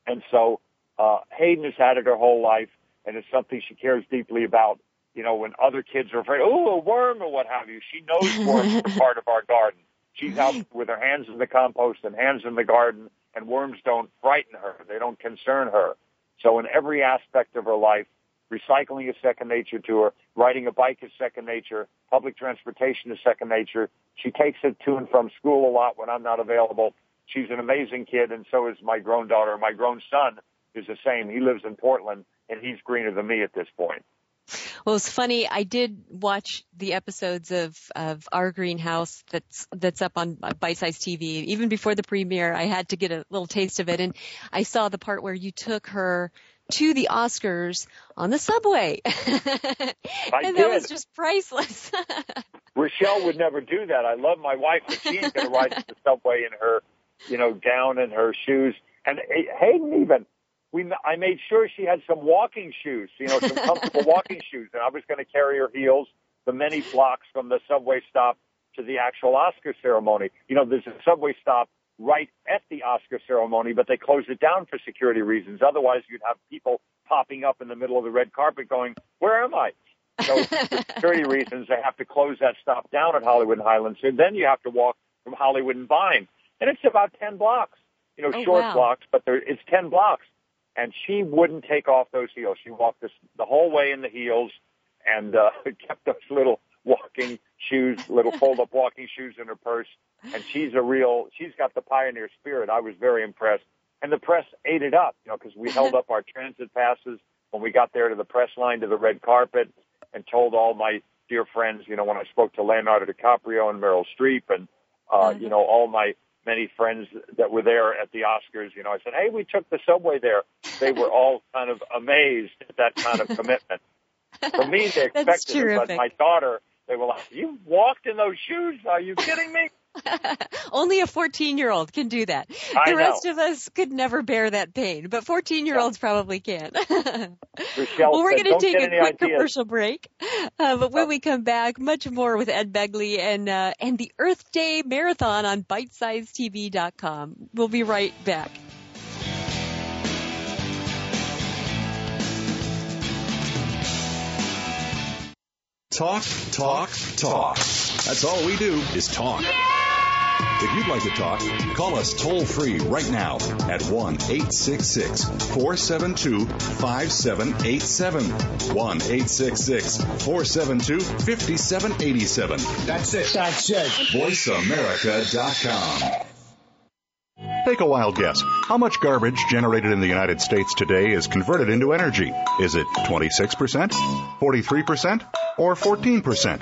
And so uh, Hayden has had it her whole life, and it's something she cares deeply about. You know, when other kids are afraid, oh, a worm or what have you, she knows worms are part of our garden. She's out with her hands in the compost and hands in the garden, and worms don't frighten her. They don't concern her. So in every aspect of her life, recycling is second nature to her. Riding a bike is second nature. Public transportation is second nature. She takes it to and from school a lot when I'm not available. She's an amazing kid, and so is my grown daughter. My grown son is the same. He lives in Portland and he's greener than me at this point. Well, it's funny. I did watch the episodes of, of Our Greenhouse that's that's up on Bite Size TV. Even before the premiere, I had to get a little taste of it, and I saw the part where you took her to the Oscars on the subway, and did. that was just priceless. Rochelle would never do that. I love my wife, but she's going to ride the subway in her, you know, gown and her shoes. And eh, Hayden even we I made sure she had some walking shoes, you know, some comfortable walking shoes, and I was going to carry her heels the many blocks from the subway stop to the actual Oscar ceremony. You know, there's a subway stop right at the Oscar ceremony, but they closed it down for security reasons. Otherwise, you'd have people popping up in the middle of the red carpet going, "Where am I?" So for security reasons, they have to close that stop down at Hollywood and Highlands, and then you have to walk from Hollywood and Vine, and it's about ten blocks. You know, oh, short wow. blocks, but there, it's ten blocks and she wouldn't take off those heels. She walked this, the whole way in the heels and uh, kept those little walking shoes, little fold-up walking shoes in her purse. And she's a real, she's got the pioneer spirit. I was very impressed. And the press ate it up, you know, because we held up our transit passes when we got there to the press line to the red carpet and told all my dear friends, you know, when I spoke to Leonardo DiCaprio and Meryl Streep and, uh, mm-hmm. you know, all my many friends that were there at the Oscars, you know, I said, hey, we took the subway there. They were all kind of amazed at that kind of commitment. For me, they expected it, but my daughter, they were like, you walked in those shoes? Are you kidding me? Only a 14 year old can do that. I the rest know. of us could never bear that pain, but 14 year olds yeah. probably can. Michelle well, we're going to take a quick ideas. commercial break, uh, but when we come back, much more with Ed Begley and uh, and the Earth Day Marathon on BitesizeTV.com. We'll be right back. Talk, talk, talk. That's all we do is talk. If you'd like to talk, call us toll free right now at 1 866 472 5787. 1 866 472 5787. That's it. That's it. VoiceAmerica.com. Take a wild guess. How much garbage generated in the United States today is converted into energy? Is it 26%, 43%, or 14%?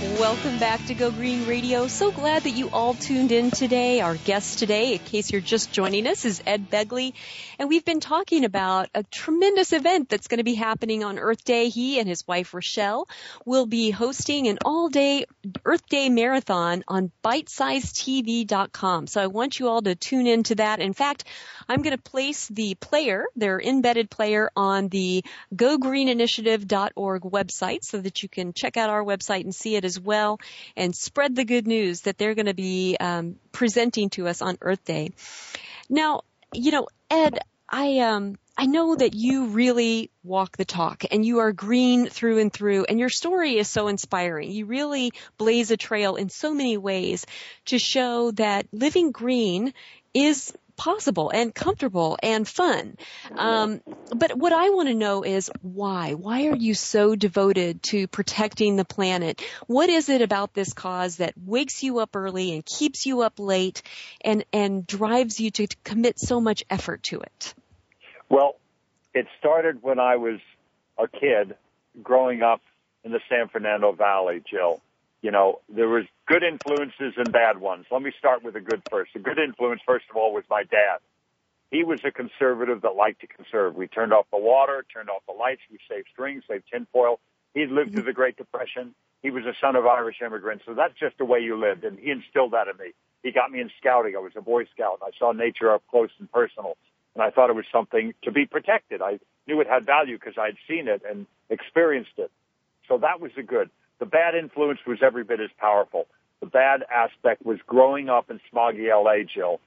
Welcome back to Go Green Radio. So glad that you all tuned in today. Our guest today, in case you're just joining us, is Ed Begley. And we've been talking about a tremendous event that's going to be happening on Earth Day. He and his wife Rochelle will be hosting an all day Earth Day marathon on bitesizedtv.com. So I want you all to tune in to that. In fact, I'm going to place the player, their embedded player on the gogreeninitiative.org website so that you can check out our website and see it as well and spread the good news that they're going to be um, presenting to us on Earth Day. Now, you know, Ed, I um I know that you really walk the talk and you are green through and through and your story is so inspiring. You really blaze a trail in so many ways to show that living green is possible and comfortable and fun. Um, but what I want to know is why? Why are you so devoted to protecting the planet? What is it about this cause that wakes you up early and keeps you up late and, and drives you to commit so much effort to it? Well, it started when I was a kid growing up in the San Fernando Valley, Jill you know, there was good influences and bad ones. Let me start with the good first. The good influence, first of all, was my dad. He was a conservative that liked to conserve. We turned off the water, turned off the lights, we saved strings, saved tinfoil. He lived through the Great Depression. He was a son of Irish immigrants, so that's just the way you lived, and he instilled that in me. He got me in scouting. I was a Boy Scout. I saw nature up close and personal, and I thought it was something to be protected. I knew it had value because I'd seen it and experienced it. So that was the good. The bad influence was every bit as powerful. The bad aspect was growing up in smoggy LA, Jill.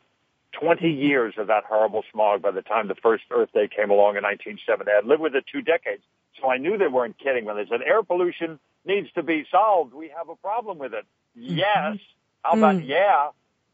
20 years of that horrible smog by the time the first Earth Day came along in 1970. I'd lived with it two decades. So I knew they weren't kidding when they said air pollution needs to be solved. We have a problem with it. Mm-hmm. Yes. How about mm. yeah?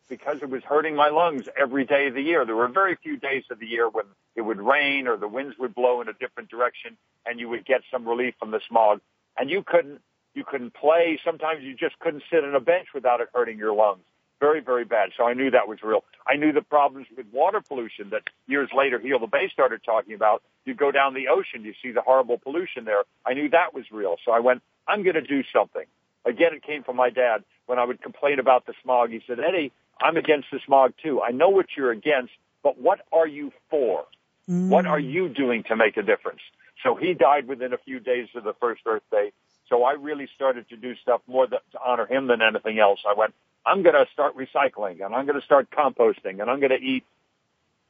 Because it was hurting my lungs every day of the year. There were very few days of the year when it would rain or the winds would blow in a different direction and you would get some relief from the smog. And you couldn't you couldn't play. Sometimes you just couldn't sit on a bench without it hurting your lungs. Very, very bad. So I knew that was real. I knew the problems with water pollution that years later Heal the Bay started talking about. You go down the ocean, you see the horrible pollution there. I knew that was real. So I went, I'm going to do something. Again, it came from my dad. when I would complain about the smog, he said, Eddie, I'm against the smog too. I know what you're against, but what are you for? Mm. What are you doing to make a difference? So he died within a few days of the first Earth Day. So I really started to do stuff more to honor him than anything else. I went, I'm going to start recycling and I'm going to start composting and I'm going to eat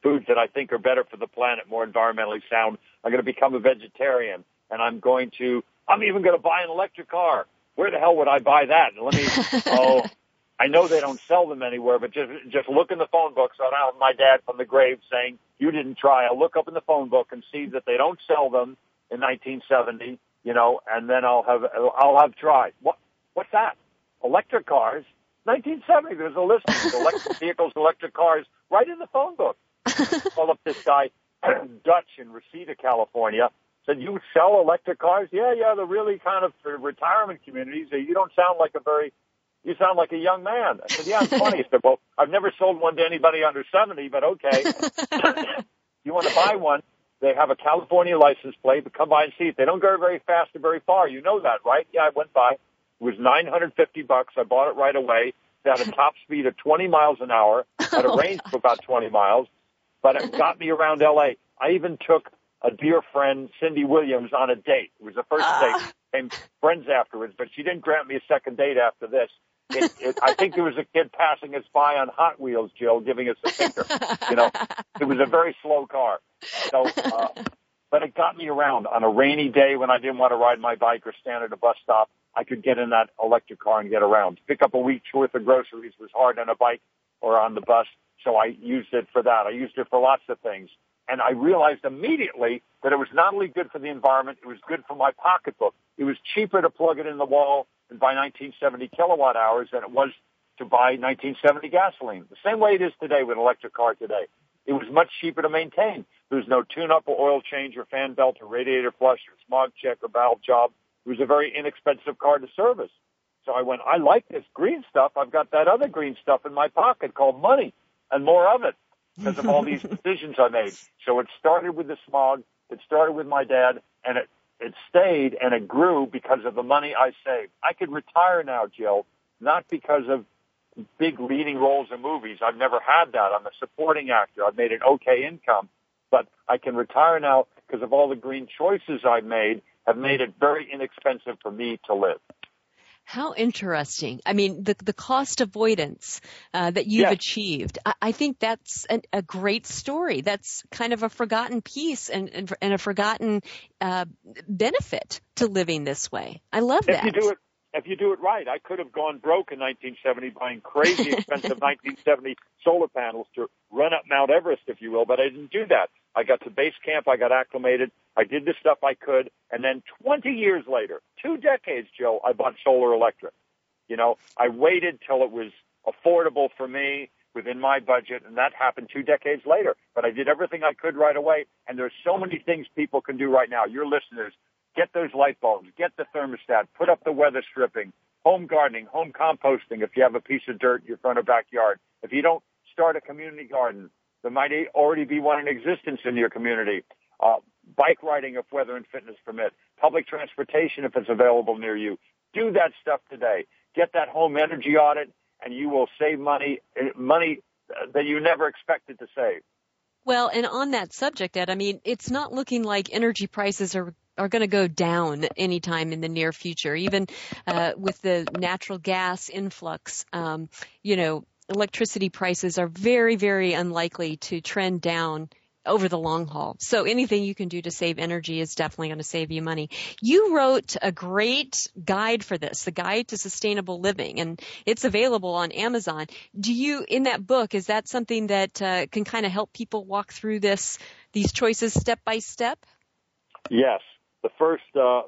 foods that I think are better for the planet, more environmentally sound. I'm going to become a vegetarian and I'm going to, I'm even going to buy an electric car. Where the hell would I buy that? Let me, oh, I know they don't sell them anywhere, but just, just look in the phone book. So have my dad from the grave saying, you didn't try. I'll look up in the phone book and see that they don't sell them in 1970, you know, and then I'll have, I'll have tried. What, what's that? Electric cars? 1970, there's a list of electric vehicles, electric cars, right in the phone book. Call up this guy, Dutch in Reseda, California, said, you sell electric cars? Yeah, yeah, they're really kind of for retirement communities. You don't sound like a very, you sound like a young man. I said, yeah, I'm 20. He said, well, I've never sold one to anybody under 70, but okay. you want to buy one? They have a California license plate, but come by and see it. They don't go very fast or very far. You know that, right? Yeah, I went by. It was 950 bucks. I bought it right away. It had a top speed of 20 miles an hour, had a range of about 20 miles, but it got me around LA. I even took a dear friend, Cindy Williams, on a date. It was the first uh. date. Became friends afterwards, but she didn't grant me a second date after this. It, it, I think there was a kid passing us by on Hot Wheels, Jill, giving us a finger. You know, it was a very slow car. So, uh, but it got me around on a rainy day when I didn't want to ride my bike or stand at a bus stop. I could get in that electric car and get around. Pick up a week's worth of groceries was hard on a bike or on the bus, so I used it for that. I used it for lots of things. And I realized immediately that it was not only good for the environment, it was good for my pocketbook. It was cheaper to plug it in the wall and buy 1970 kilowatt hours than it was to buy 1970 gasoline. The same way it is today with an electric car today. It was much cheaper to maintain. There was no tune-up or oil change or fan belt or radiator flush or smog check or valve job. It was a very inexpensive car to service. So I went, I like this green stuff. I've got that other green stuff in my pocket called money and more of it because of all these decisions I made. So it started with the smog. It started with my dad and it it stayed and it grew because of the money I saved. I could retire now, Jill, not because of big leading roles in movies. I've never had that. I'm a supporting actor. I've made an okay income, but I can retire now because of all the green choices I've made have made it very inexpensive for me to live. How interesting. I mean, the, the cost avoidance uh, that you've yes. achieved, I, I think that's an, a great story. That's kind of a forgotten piece and, and, and a forgotten uh, benefit to living this way. I love if that. You do it, if you do it right, I could have gone broke in 1970 buying crazy expensive 1970 solar panels to run up Mount Everest, if you will, but I didn't do that. I got to base camp. I got acclimated. I did the stuff I could. And then 20 years later, two decades, Joe, I bought solar electric. You know, I waited till it was affordable for me within my budget, and that happened two decades later. But I did everything I could right away. And there's so many things people can do right now. Your listeners, get those light bulbs, get the thermostat, put up the weather stripping, home gardening, home composting if you have a piece of dirt in your front or backyard. If you don't start a community garden, there might already be one in existence in your community. Uh, bike riding if weather and fitness permit. Public transportation if it's available near you. Do that stuff today. Get that home energy audit and you will save money, eh, money that you never expected to save. Well, and on that subject, Ed, I mean, it's not looking like energy prices are are going to go down anytime in the near future. Even uh, with the natural gas influx, um, you know, electricity prices are very, very unlikely to trend down over the long haul. So anything you can do to save energy is definitely going to save you money. You wrote a great guide for this, the guide to sustainable living, and it's available on Amazon. Do you, in that book, is that something that uh, can kind of help people walk through this, these choices step by step? Yes. The first uh,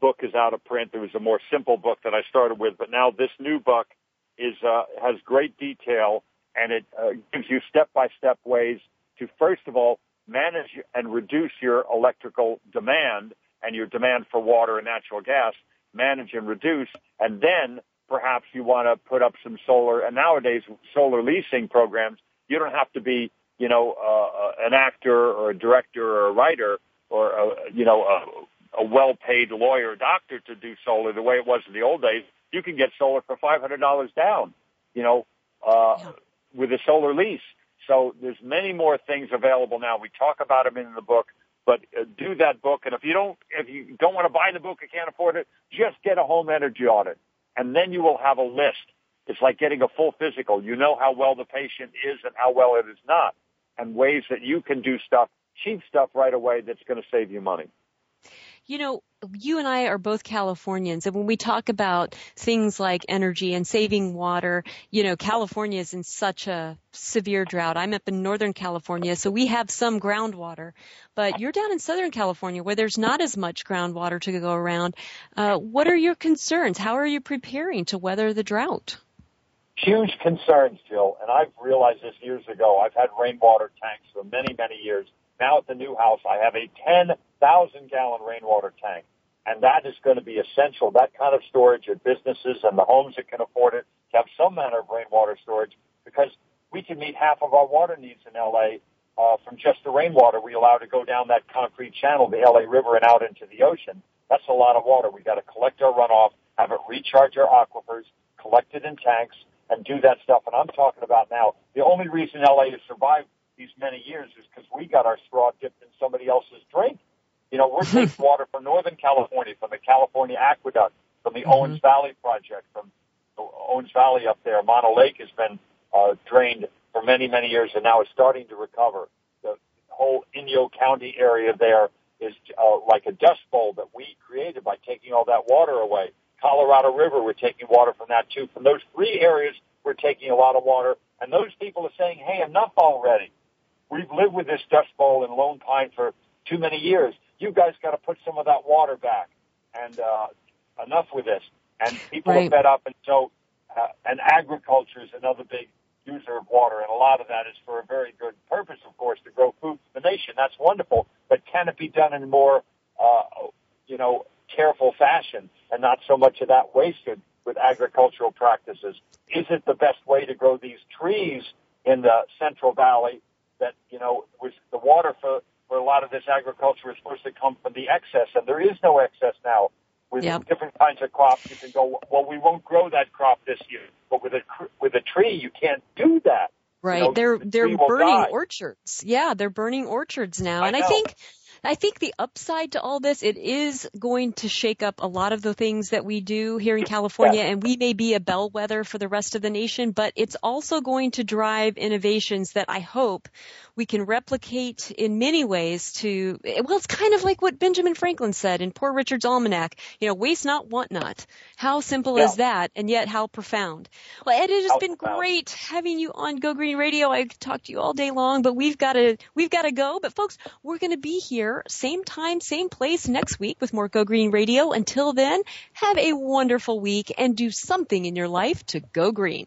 book is out of print. There was a more simple book that I started with, but now this new book is uh, has great detail and it uh, gives you step by step ways to first of all manage and reduce your electrical demand and your demand for water and natural gas, manage and reduce, and then perhaps you want to put up some solar. And nowadays, solar leasing programs, you don't have to be, you know, uh, an actor or a director or a writer or a, you know a, a well-paid lawyer or doctor to do solar the way it was in the old days you can get solar for $500 down, you know, uh, yeah. with a solar lease. So there's many more things available now. We talk about them in the book, but uh, do that book. And if you don't, if you don't want to buy the book and can't afford it, just get a home energy audit, and then you will have a list. It's like getting a full physical. You know how well the patient is and how well it is not, and ways that you can do stuff, cheap stuff right away that's going to save you money. You know, you and I are both Californians, and when we talk about things like energy and saving water, you know, California is in such a severe drought. I'm up in Northern California, so we have some groundwater, but you're down in Southern California where there's not as much groundwater to go around. Uh, what are your concerns? How are you preparing to weather the drought? Huge concerns, Jill, and I've realized this years ago. I've had rainwater tanks for many, many years now at the new house, I have a 10,000 gallon rainwater tank. And that is going to be essential, that kind of storage at businesses and the homes that can afford it to have some manner of rainwater storage because we can meet half of our water needs in LA uh, from just the rainwater we allow to go down that concrete channel, the LA River, and out into the ocean. That's a lot of water. We've got to collect our runoff, have it recharge our aquifers, collect it in tanks, and do that stuff. And I'm talking about now. The only reason LA has survived these many years is because we got our straw dipped in somebody else's drink. You know, we're taking water from Northern California, from the California Aqueduct, from the mm-hmm. Owens Valley Project, from Owens Valley up there. Mono Lake has been uh, drained for many, many years and now is starting to recover. The whole Inyo County area there is uh, like a dust bowl that we created by taking all that water away. Colorado River, we're taking water from that too. From those three areas, we're taking a lot of water. And those people are saying, hey, enough already. We've lived with this dust bowl in Lone Pine for too many years. You guys got to put some of that water back. And uh, enough with this. And people right. are fed up. And so, uh, and agriculture is another big user of water. And a lot of that is for a very good purpose, of course, to grow food for the nation. That's wonderful. But can it be done in more, uh, you know, careful fashion and not so much of that wasted with agricultural practices? Is it the best way to grow these trees in the Central Valley that, you know, was the water for, for a lot of this agriculture is supposed to come from the excess, and there is no excess now. With yep. different kinds of crops, you can go, well, we won't grow that crop this year, but with a, with a tree, you can't do that. Right. You know, they're, the they're burning orchards. Yeah, they're burning orchards now. I and know. I think, I think the upside to all this, it is going to shake up a lot of the things that we do here in California, yeah. and we may be a bellwether for the rest of the nation, but it's also going to drive innovations that I hope we can replicate in many ways to, well, it's kind of like what Benjamin Franklin said in Poor Richard's Almanac, you know, waste not, want not. How simple yeah. is that, and yet how profound? Well, Ed, it has how been profound. great having you on Go Green Radio. I could talk to you all day long, but we've got to, we've got to go. But folks, we're going to be here same time, same place next week with more Go Green Radio. Until then, have a wonderful week and do something in your life to go green.